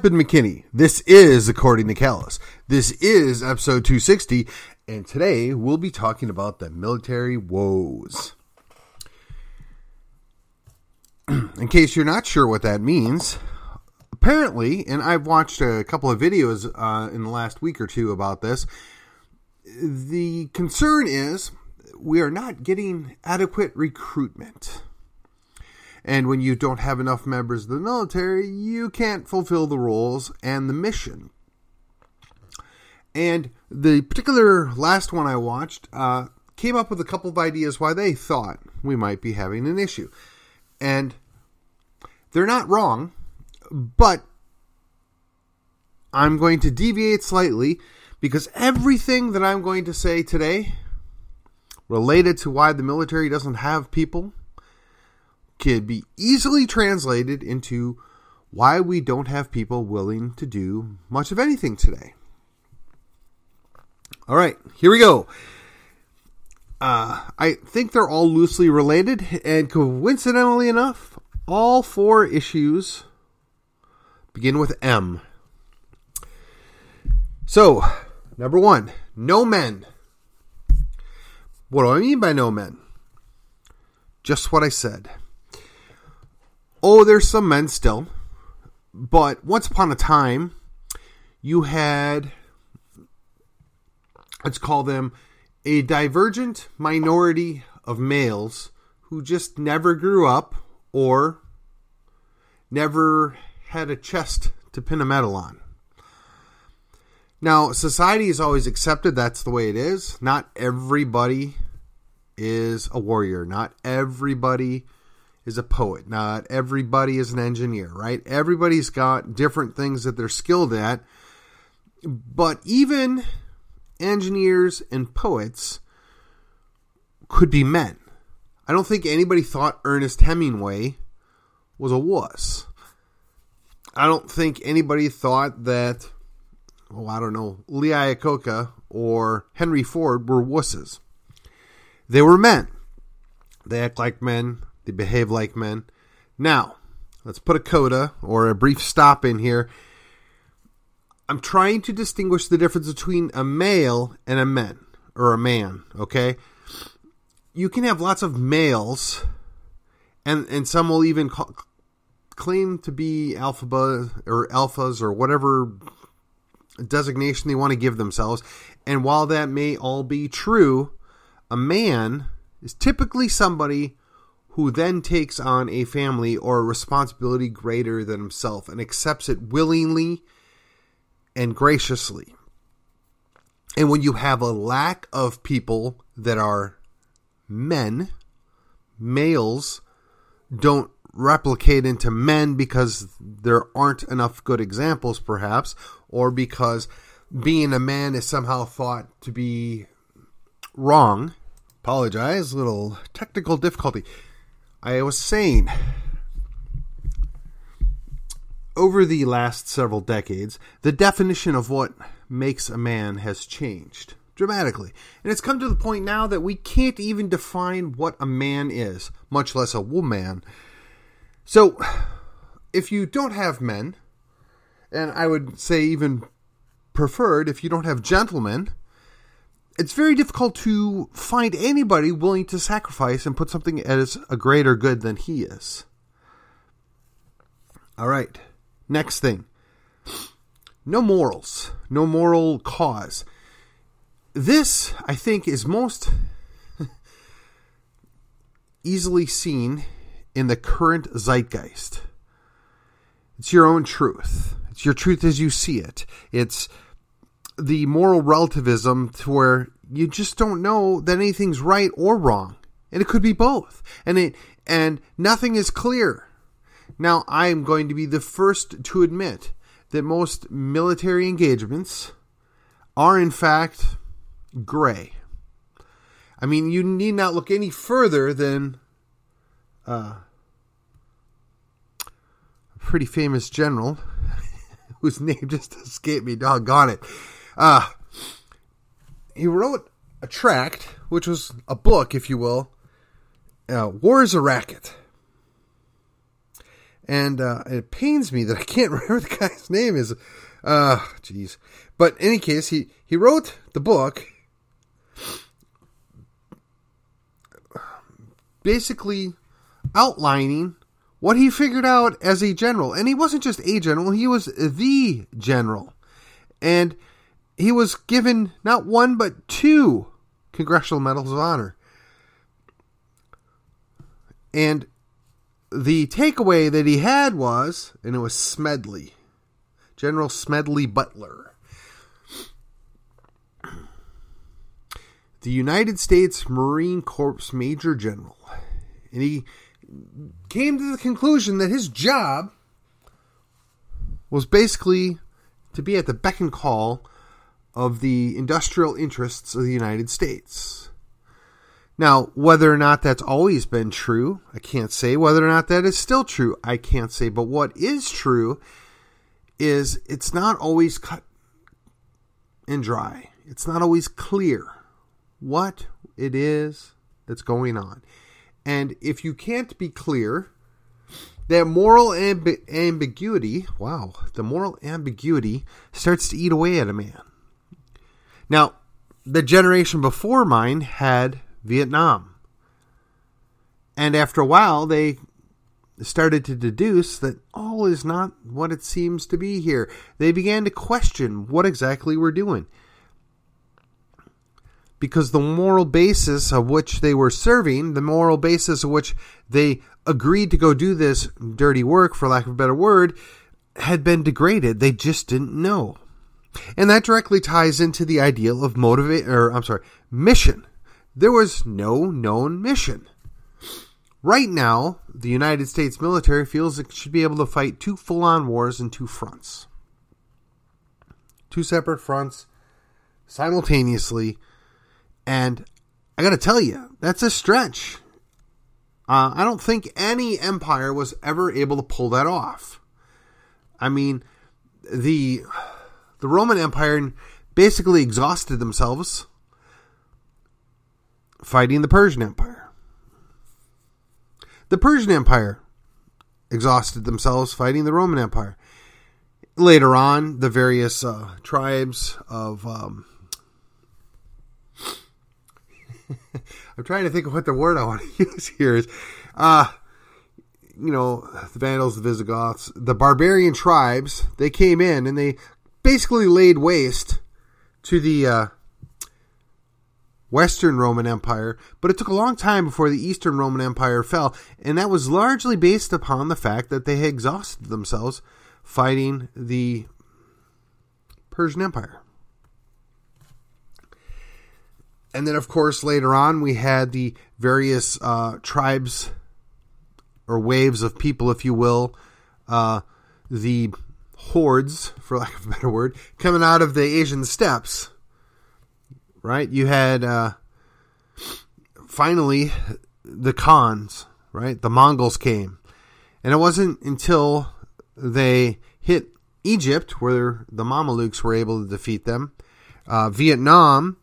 up in McKinney. This is According to Callis. This is episode 260, and today we'll be talking about the military woes. in case you're not sure what that means, apparently, and I've watched a couple of videos uh, in the last week or two about this, the concern is we are not getting adequate recruitment. And when you don't have enough members of the military, you can't fulfill the roles and the mission. And the particular last one I watched uh, came up with a couple of ideas why they thought we might be having an issue. And they're not wrong, but I'm going to deviate slightly because everything that I'm going to say today related to why the military doesn't have people could be easily translated into why we don't have people willing to do much of anything today. All right, here we go. Uh, I think they're all loosely related, and coincidentally enough, all four issues begin with M. So, number one, no men. What do I mean by no men? Just what I said. Oh, there's some men still. But once upon a time, you had, let's call them a divergent minority of males who just never grew up or never had a chest to pin a medal on. Now, society has always accepted that's the way it is. Not everybody is a warrior. Not everybody is a poet. Not everybody is an engineer, right? Everybody's got different things that they're skilled at. But even engineers and poets could be men. I don't think anybody thought Ernest Hemingway was a wuss. I don't think anybody thought that, oh, I don't know, Lee Iacocca or Henry Ford were wusses. They were men. They act like men, they behave like men. Now, let's put a coda or a brief stop in here. I'm trying to distinguish the difference between a male and a man or a man, okay? You can have lots of males and and some will even call, claim to be alpha or alphas or whatever designation they want to give themselves. And while that may all be true, a man is typically somebody who then takes on a family or a responsibility greater than himself and accepts it willingly and graciously. And when you have a lack of people that are men, males don't replicate into men because there aren't enough good examples, perhaps, or because being a man is somehow thought to be wrong. Apologize, little technical difficulty. I was saying, over the last several decades, the definition of what makes a man has changed dramatically. And it's come to the point now that we can't even define what a man is, much less a woman. So, if you don't have men, and I would say even preferred if you don't have gentlemen, it's very difficult to find anybody willing to sacrifice and put something as a greater good than he is. All right. Next thing. No morals. No moral cause. This, I think, is most easily seen in the current zeitgeist. It's your own truth. It's your truth as you see it. It's the moral relativism to where you just don't know that anything's right or wrong. And it could be both. And it and nothing is clear. Now I am going to be the first to admit that most military engagements are in fact gray. I mean, you need not look any further than uh, a pretty famous general whose name just escaped me. Doggone it. Uh, he wrote a tract, which was a book, if you will. Uh, War is a Racket. and uh, it pains me that I can't remember the guy's name is. Uh, jeez. But in any case, he he wrote the book basically outlining what he figured out as a general. And he wasn't just a general, he was the general. And he was given not one, but two Congressional Medals of Honor. And the takeaway that he had was, and it was Smedley, General Smedley Butler. The United States Marine Corps Major General. And he came to the conclusion that his job was basically to be at the beck and call of the industrial interests of the United States. Now, whether or not that's always been true, I can't say. Whether or not that is still true, I can't say. But what is true is it's not always cut and dry. It's not always clear what it is that's going on. And if you can't be clear, that moral amb- ambiguity, wow, the moral ambiguity starts to eat away at a man. Now, the generation before mine had Vietnam. And after a while, they started to deduce that all is not what it seems to be here. They began to question what exactly we're doing because the moral basis of which they were serving, the moral basis of which they agreed to go do this dirty work, for lack of a better word, had been degraded. They just didn't know. And that directly ties into the ideal of motivate, or I'm sorry, mission. There was no known mission. Right now, the United States military feels it should be able to fight two full on wars in two fronts. Two separate fronts simultaneously and I got to tell you, that's a stretch. Uh, I don't think any empire was ever able to pull that off. I mean, the the Roman Empire basically exhausted themselves fighting the Persian Empire. The Persian Empire exhausted themselves fighting the Roman Empire. Later on, the various uh, tribes of um, I'm trying to think of what the word I want to use here is. Uh, you know, the Vandals, the Visigoths, the barbarian tribes, they came in and they basically laid waste to the uh, Western Roman Empire, but it took a long time before the Eastern Roman Empire fell, and that was largely based upon the fact that they had exhausted themselves fighting the Persian Empire. and then, of course, later on, we had the various uh, tribes or waves of people, if you will, uh, the hordes, for lack of a better word, coming out of the Asian steppes. Right? You had uh, finally the Khans, right? The Mongols came. And it wasn't until they hit Egypt where the Mamelukes were able to defeat them. Uh, Vietnam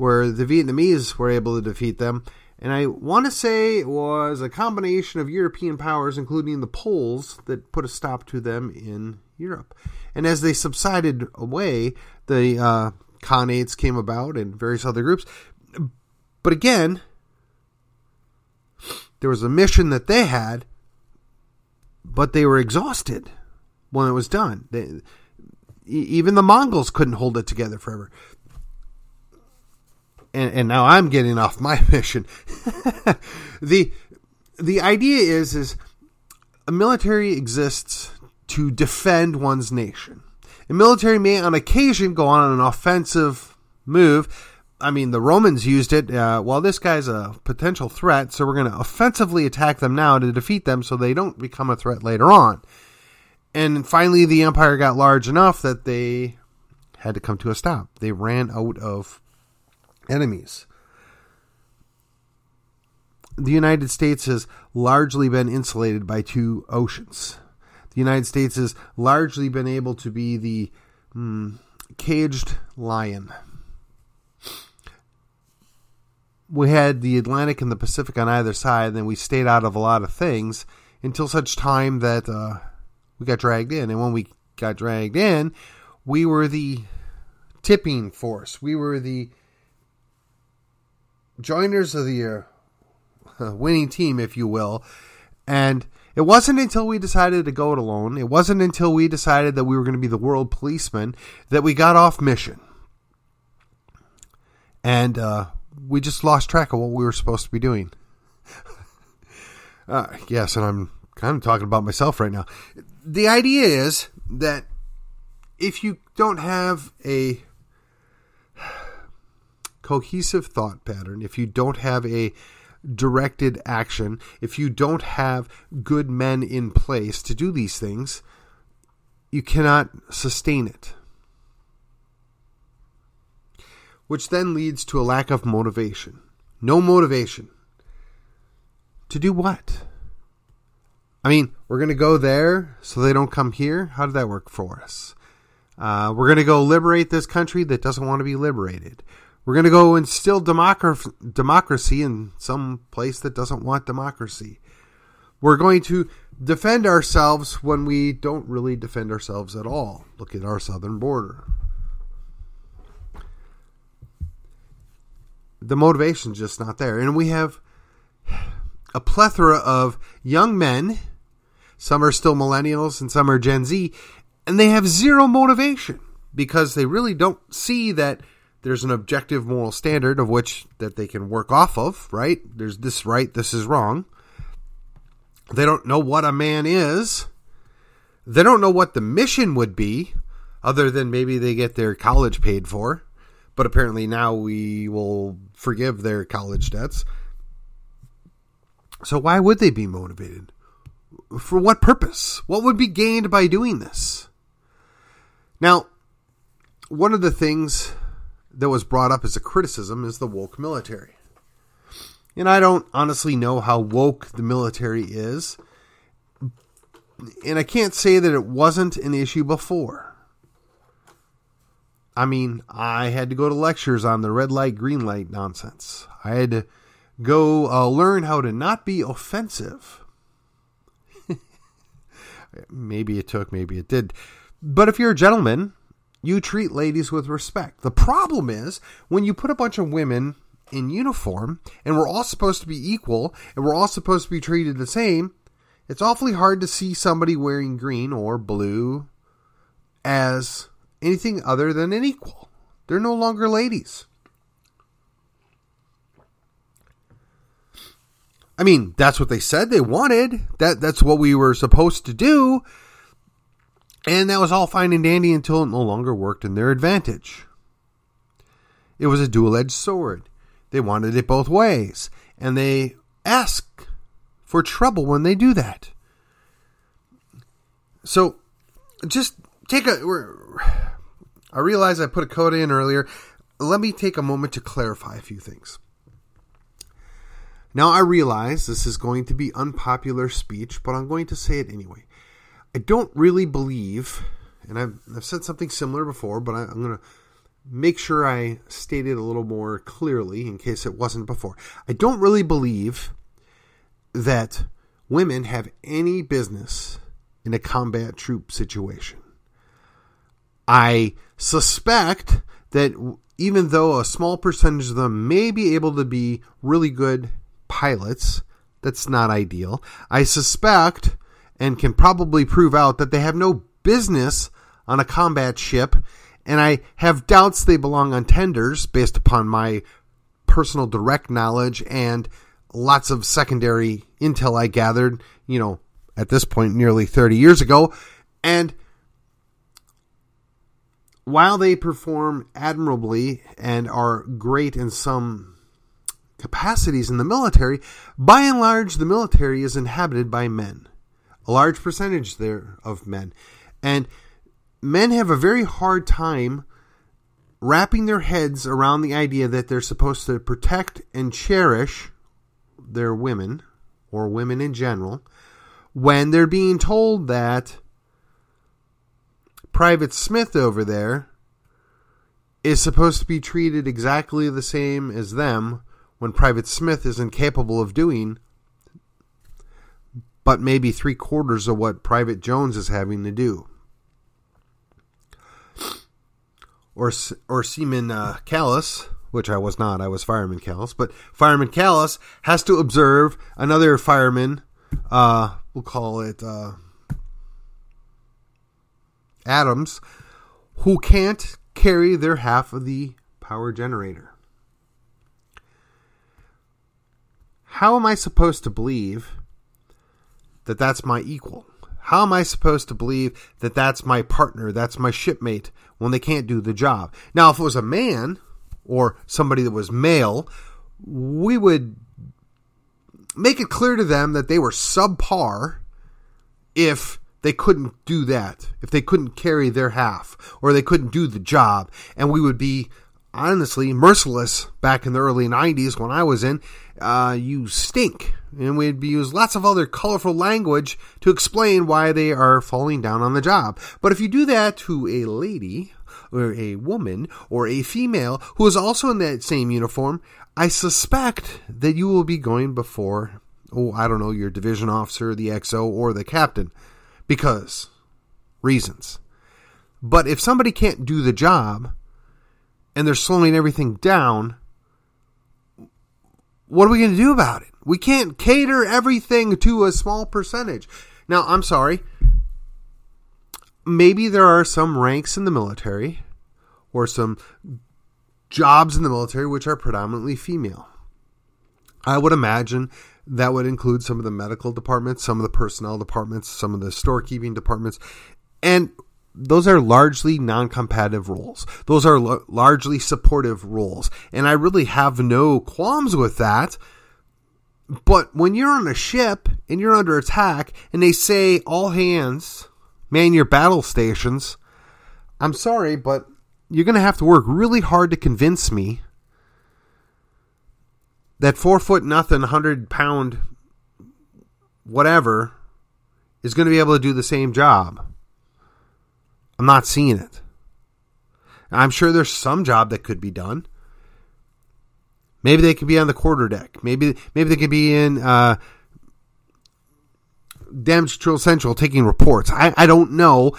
where the Vietnamese were able to defeat them. And I want to say it was a combination of European powers, including the Poles, that put a stop to them in Europe. And as they subsided away, the uh, Khanates came about and various other groups. But again, there was a mission that they had, but they were exhausted when it was done. They, even the Mongols couldn't hold it together forever and, and now I'm getting off my mission. the the idea is is a military exists to defend one's nation. A military may on occasion go on an offensive move. I mean, the Romans used it. Uh, well, this guy's a potential threat, so we're going to offensively attack them now to defeat them so they don't become a threat later on. And finally, the empire got large enough that they had to come to a stop. They ran out of enemies. The United States has largely been insulated by two oceans. The United States has largely been able to be the mm, caged lion. We had the Atlantic and the Pacific on either side, and then we stayed out of a lot of things until such time that uh, we got dragged in. And when we got dragged in, we were the tipping force. We were the joiners of the uh, winning team, if you will. And it wasn't until we decided to go it alone, it wasn't until we decided that we were going to be the world policeman that we got off mission. And uh, we just lost track of what we were supposed to be doing. uh, yes, and I'm kind of talking about myself right now. The idea is that if you don't have a cohesive thought pattern, if you don't have a directed action, if you don't have good men in place to do these things, you cannot sustain it. Which then leads to a lack of motivation. No motivation. To do what? I mean, we're going to go there so they don't come here. How did that work for us? Uh, we're going to go liberate this country that doesn't want to be liberated. We're going to go instill democ- democracy in some place that doesn't want democracy. We're going to defend ourselves when we don't really defend ourselves at all. Look at our southern border. The motivation's just not there. And we have a plethora of young men. Some are still millennials and some are Gen Z. And they have zero motivation because they really don't see that there's an objective moral standard of which that they can work off of, right? There's this right, this is wrong. They don't know what a man is. They don't know what the mission would be, other than maybe they get their college paid for. But apparently now we will forgive their college debts. So why would they be motivated? For what purpose? What would be gained by doing this? Now, one of the things that was brought up as a criticism is the woke military. And I don't honestly know how woke the military is. And I can't say that it wasn't an issue before. I mean, I had to go to lectures on the red light, green light nonsense. I had to go uh, learn how to not be offensive. maybe it took, maybe it did. But if you're a gentleman, you treat ladies with respect. The problem is when you put a bunch of women in uniform and we're all supposed to be equal and we're all supposed to be treated the same, it's awfully hard to see somebody wearing green or blue as anything other than an equal. They're no longer ladies. I mean, that's what they said they wanted. That that's what we were supposed to do. And that was all fine and dandy until it no longer worked in their advantage. It was a dual edged sword. They wanted it both ways. And they ask for trouble when they do that. So just take a. I realize I put a code in earlier. Let me take a moment to clarify a few things. Now, I realize this is going to be unpopular speech, but I'm going to say it anyway. I don't really believe, and I've, I've said something similar before, but I, I'm going to make sure I state it a little more clearly in case it wasn't before. I don't really believe that women have any business in a combat troop situation. I suspect that even though a small percentage of them may be able to be really good pilots, that's not ideal. I suspect and can probably prove out that they have no business on a combat ship, and I have doubts they belong on tenders based upon my personal direct knowledge and lots of secondary intel I gathered, you know, at this point nearly 30 years ago. And while they perform admirably and are great in some capacities in the military, by and large, the military is inhabited by men a large percentage there of men. And men have a very hard time wrapping their heads around the idea that they're supposed to protect and cherish their women or women in general when they're being told that Private Smith over there is supposed to be treated exactly the same as them when Private Smith is incapable of doing but maybe three quarters of what Private Jones is having to do. Or, or Seaman uh, Callis, which I was not, I was Fireman Callis, but Fireman Callis has to observe another fireman, uh, we'll call it uh, Adams, who can't carry their half of the power generator. How am I supposed to believe that that's my equal? How am I supposed to believe that that's my partner, that's my shipmate when they can't do the job? Now, if it was a man or somebody that was male, we would make it clear to them that they were subpar if they couldn't do that, if they couldn't carry their half, or they couldn't do the job, and we would be honestly merciless back in the early 90s when I was in. Uh, you stink. And we'd use lots of other colorful language to explain why they are falling down on the job. But if you do that to a lady, or a woman, or a female who is also in that same uniform, I suspect that you will be going before, oh, I don't know, your division officer, the XO, or the captain because reasons. But if somebody can't do the job and they're slowing everything down, what are we going to do about it? We can't cater everything to a small percentage. Now, I'm sorry. Maybe there are some ranks in the military or some jobs in the military which are predominantly female. I would imagine that would include some of the medical departments, some of the personnel departments, some of the storekeeping departments. And those are largely non competitive roles. Those are l- largely supportive roles. And I really have no qualms with that. But when you're on a ship and you're under attack and they say, all hands, man your battle stations, I'm sorry, but you're going to have to work really hard to convince me that four foot nothing, hundred pound whatever is going to be able to do the same job. I'm not seeing it. I'm sure there's some job that could be done. Maybe they could be on the quarter deck. Maybe maybe they could be in uh, damage control central taking reports. I, I don't know,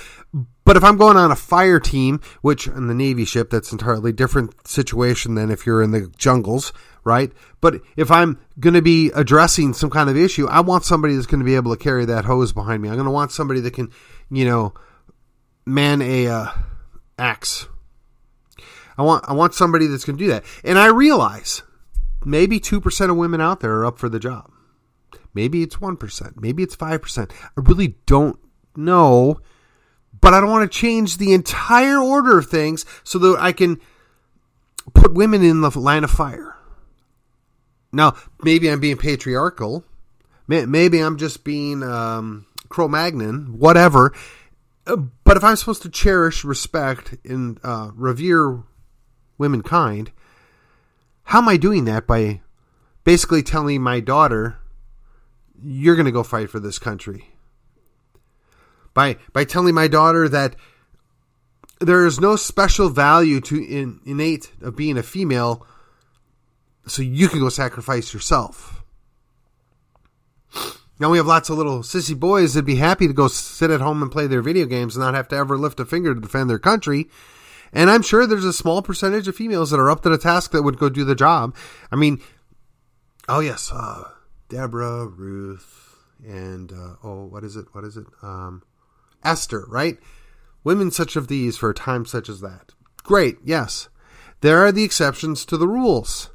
but if I'm going on a fire team, which in the Navy ship that's entirely different situation than if you're in the jungles, right? But if I'm going to be addressing some kind of issue, I want somebody that's going to be able to carry that hose behind me. I'm going to want somebody that can, you know, man a uh, axe. I want I want somebody that's going to do that. And I realize maybe 2% of women out there are up for the job. Maybe it's 1%, maybe it's 5%. I really don't know, but I don't want to change the entire order of things so that I can put women in the line of fire. Now, maybe I'm being patriarchal. Maybe I'm just being um, Cro-Magnon, whatever. But if I'm supposed to cherish, respect, and uh, revere womankind, how am I doing that by basically telling my daughter, "You're going to go fight for this country"? By by telling my daughter that there is no special value to in, innate of being a female so you can go sacrifice yourself. Now we have lots of little sissy boys that'd be happy to go sit at home and play their video games and not have to ever lift a finger to defend their country. And I'm sure there's a small percentage of females that are up to the task that would go do the job. I mean, oh yes, uh, Deborah, Ruth, and uh, oh, what is it? What is it? Um, Esther, right? Women such of these for a time such as that. Great, yes. There are the exceptions to the rules.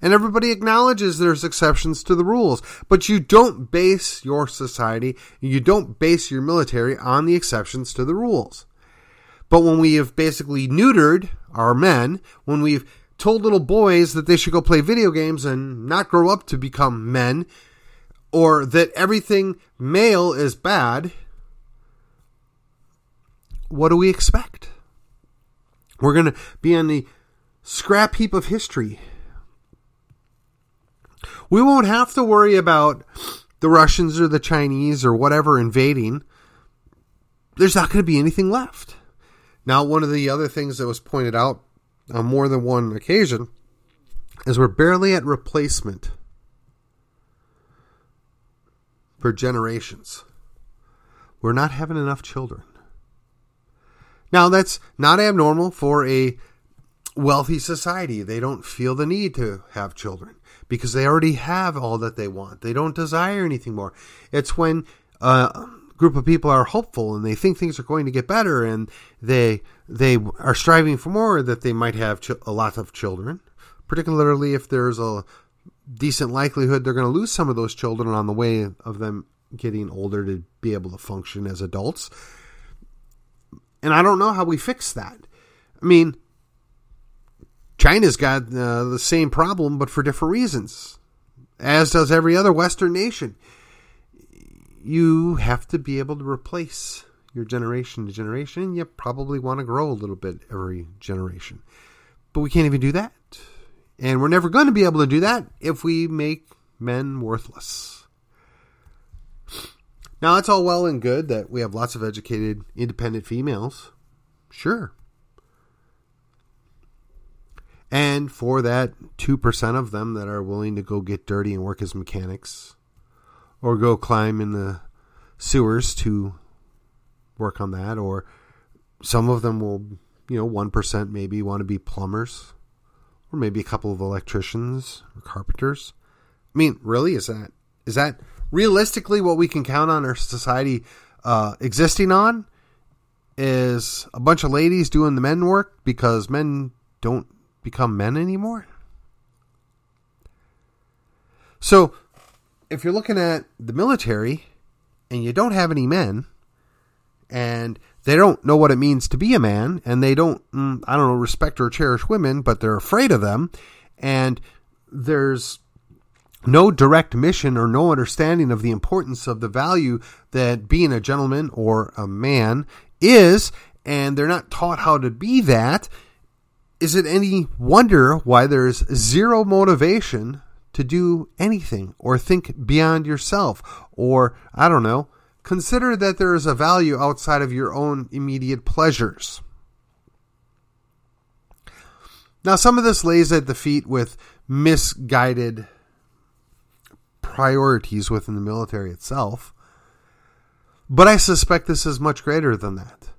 And everybody acknowledges there's exceptions to the rules. But you don't base your society, you don't base your military on the exceptions to the rules. But when we have basically neutered our men, when we've told little boys that they should go play video games and not grow up to become men, or that everything male is bad, what do we expect? We're going to be on the scrap heap of history we won't have to worry about the Russians or the Chinese or whatever invading. There's not going to be anything left. Now, one of the other things that was pointed out on more than one occasion is we're barely at replacement. for generations. We're not having enough children. Now, that's not abnormal for a wealthy society. They don't feel the need to have children because they already have all that they want. They don't desire anything more. It's when a group of people are hopeful and they think things are going to get better and they they are striving for more that they might have ch- a lot of children, particularly if there's a decent likelihood they're going to lose some of those children on the way of them getting older to be able to function as adults. And I don't know how we fix that. I mean, China's got uh, the same problem, but for different reasons, as does every other Western nation. You have to be able to replace your generation to generation. and You probably want to grow a little bit every generation. But we can't even do that. And we're never going to be able to do that if we make men worthless. Now, it's all well and good that we have lots of educated, independent females. Sure. And for that 2% of them that are willing to go get dirty and work as mechanics or go climb in the sewers to work on that, or some of them will, you know, 1% maybe want to be plumbers or maybe a couple of electricians or carpenters. I mean, really, is that is that realistically what we can count on our society uh, existing on? Is a bunch of ladies doing the men work because men don't become men anymore? So, if you're looking at the military and you don't have any men, and they don't know what it means to be a man, and they don't, mm, I don't know, respect or cherish women, but they're afraid of them, and there's no direct mission or no understanding of the importance of the value that being a gentleman or a man is, and they're not taught how to be that, is it any wonder why there's zero motivation to do anything or think beyond yourself or, I don't know, consider that there is a value outside of your own immediate pleasures? Now, some of this lays at the feet with misguided priorities within the military itself, but I suspect this is much greater than that.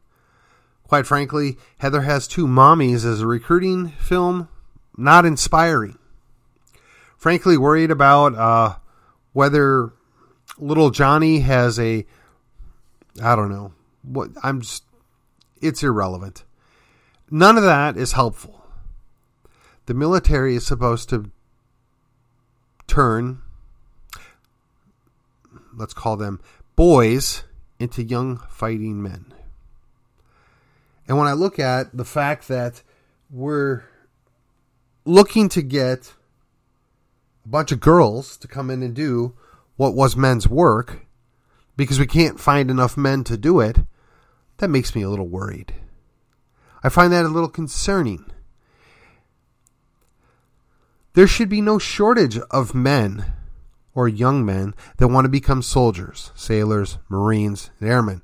Quite frankly, Heather Has Two Mommies as a recruiting film, not inspiring. Frankly, worried about uh, whether little Johnny has a, I don't know, what I'm just, it's irrelevant. None of that is helpful. The military is supposed to turn, let's call them boys, into young fighting men. And when I look at the fact that we're looking to get a bunch of girls to come in and do what was men's work because we can't find enough men to do it, that makes me a little worried. I find that a little concerning. There should be no shortage of men or young men that want to become soldiers, sailors, marines, and airmen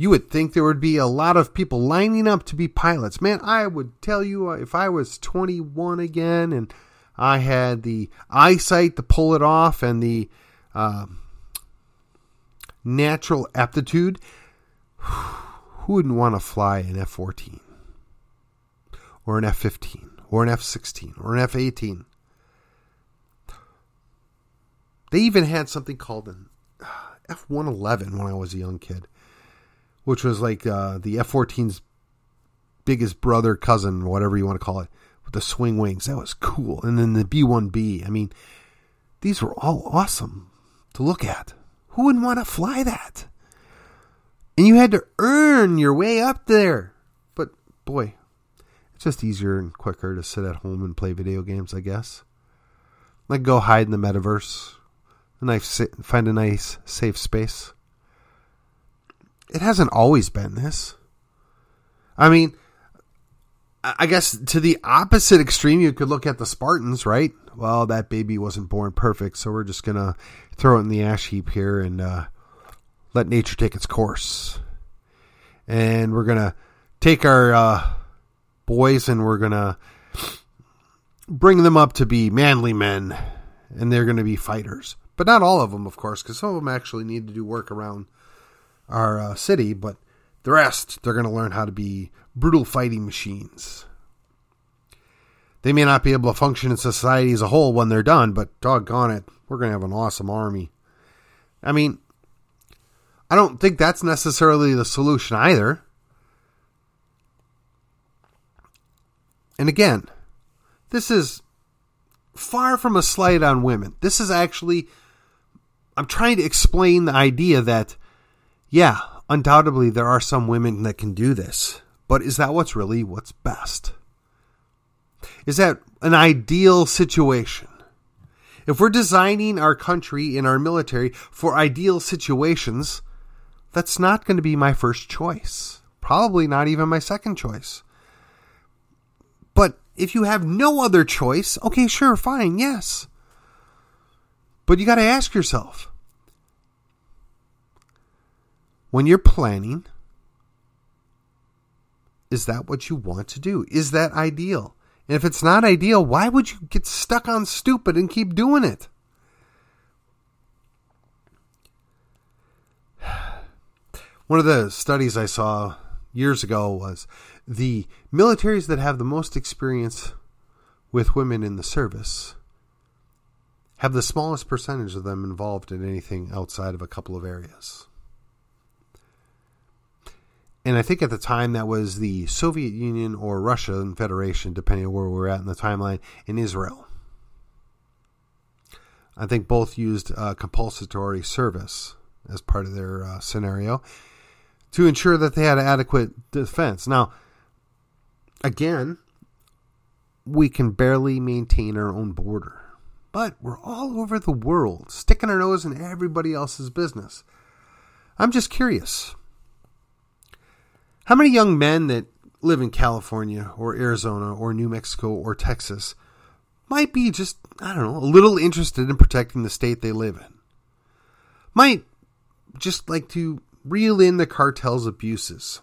you would think there would be a lot of people lining up to be pilots. Man, I would tell you uh, if I was 21 again and I had the eyesight to pull it off and the uh, natural aptitude, who wouldn't want to fly an F 14 or an F 15 or an F 16 or an F 18? They even had something called an uh, F 111 when I was a young kid which was like uh, the F 14's biggest brother, cousin, whatever you want to call it, with the swing wings. That was cool. And then the B 1B. I mean, these were all awesome to look at. Who wouldn't want to fly that? And you had to earn your way up there. But boy, it's just easier and quicker to sit at home and play video games, I guess. Like go hide in the metaverse, and nice, find a nice safe space it hasn't always been this. I mean, I guess to the opposite extreme, you could look at the Spartans, right? Well, that baby wasn't born perfect, so we're just gonna throw it in the ash heap here and uh, let nature take its course. And we're gonna take our uh, boys and we're gonna bring them up to be manly men, and they're gonna be fighters. but not all of them, of course, because some of them actually need to do work around our uh, city. But the rest, they're going to learn how to be brutal fighting machines. They may not be able to function in society as a whole when they're done, but doggone it, we're going to have an awesome army. I mean, I don't think that's necessarily the solution either. And again, this is far from a slight on women. This is actually, I'm trying to explain the idea that, yeah, undoubtedly there are some women that can do this, but is that what's really what's best? Is that an ideal situation? If we're designing our country and our military for ideal situations, that's not going to be my first choice. Probably not even my second choice. But if you have no other choice, okay, sure, fine, yes. But you got to ask yourself when you're planning, is that what you want to do? Is that ideal? And if it's not ideal, why would you get stuck on stupid and keep doing it? One of the studies I saw years ago was the militaries that have the most experience with women in the service have the smallest percentage of them involved in anything outside of a couple of areas. And I think at the time that was the Soviet Union or Russian Federation, depending on where we're at in the timeline, in Israel. I think both used uh, compulsory service as part of their uh, scenario to ensure that they had adequate defense. Now, again, we can barely maintain our own border, but we're all over the world, sticking our nose in everybody else's business. I'm just curious. How many young men that live in California or Arizona or New Mexico or Texas might be just, I don't know, a little interested in protecting the state they live in? Might just like to reel in the cartel's abuses.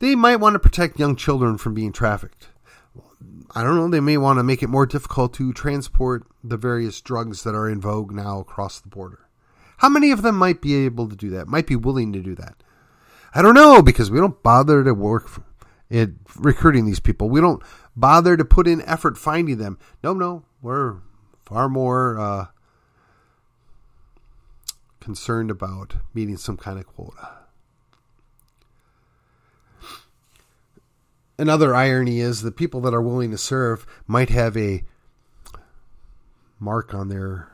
They might want to protect young children from being trafficked. I don't know, they may want to make it more difficult to transport the various drugs that are in vogue now across the border. How many of them might be able to do that, might be willing to do that? I don't know because we don't bother to work at recruiting these people. We don't bother to put in effort finding them. No, no, we're far more uh, concerned about meeting some kind of quota. Another irony is the people that are willing to serve might have a mark on their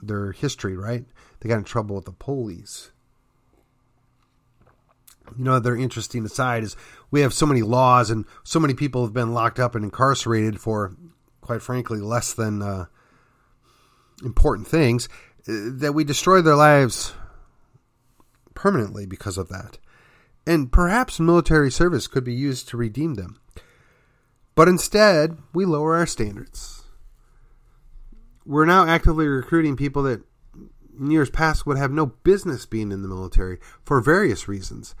their history, right? They got in trouble with the police. You know, another interesting aside is we have so many laws and so many people have been locked up and incarcerated for, quite frankly, less than uh, important things that we destroy their lives permanently because of that. And perhaps military service could be used to redeem them. But instead, we lower our standards. We're now actively recruiting people that in years past would have no business being in the military for various reasons.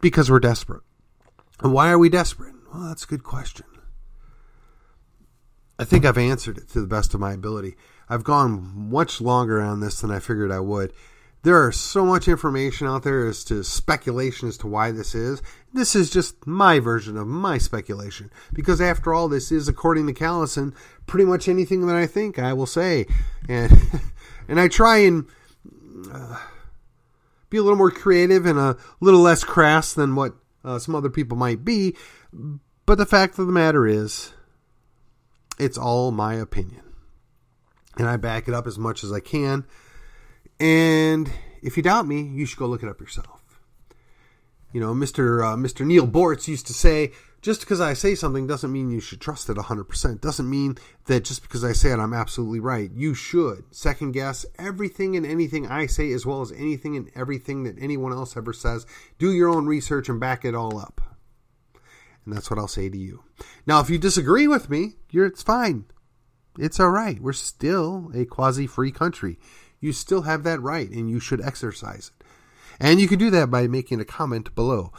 Because we're desperate. And why are we desperate? Well, that's a good question. I think I've answered it to the best of my ability. I've gone much longer on this than I figured I would. There are so much information out there as to speculation as to why this is. This is just my version of my speculation. Because after all, this is, according to Callison, pretty much anything that I think I will say. And, and I try and uh, be a little more creative and a little less crass than what uh, some other people might be. But the fact of the matter is, it's all my opinion and I back it up as much as I can. And if you doubt me, you should go look it up yourself. You know, Mr. Uh, Mr. Neal Boortz used to say, just because I say something doesn't mean you should trust it 100%. Doesn't mean that just because I say it, I'm absolutely right. You should second guess everything and anything I say, as well as anything and everything that anyone else ever says. Do your own research and back it all up. And that's what I'll say to you. Now, if you disagree with me, it's fine. It's all right. We're still a quasi free country. You still have that right and you should exercise it. And you can do that by making a comment below.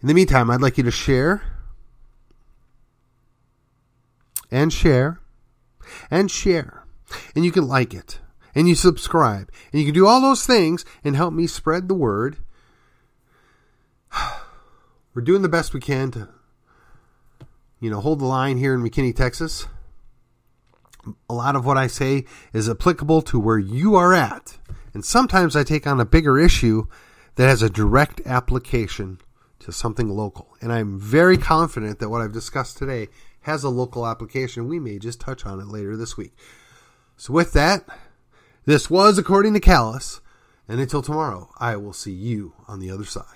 In the meantime, I'd like you to share and share and share And you can like it. And you subscribe. And you can do all those things and help me spread the word. We're doing the best we can to, you know, hold the line here in McKinney, Texas. A lot of what I say is applicable to where you are at. And sometimes I take on a bigger issue that has a direct application to something local. And I'm very confident that what I've discussed today has a local application. We may just touch on it later this week. So, with that, this was According to Callis. And until tomorrow, I will see you on the other side.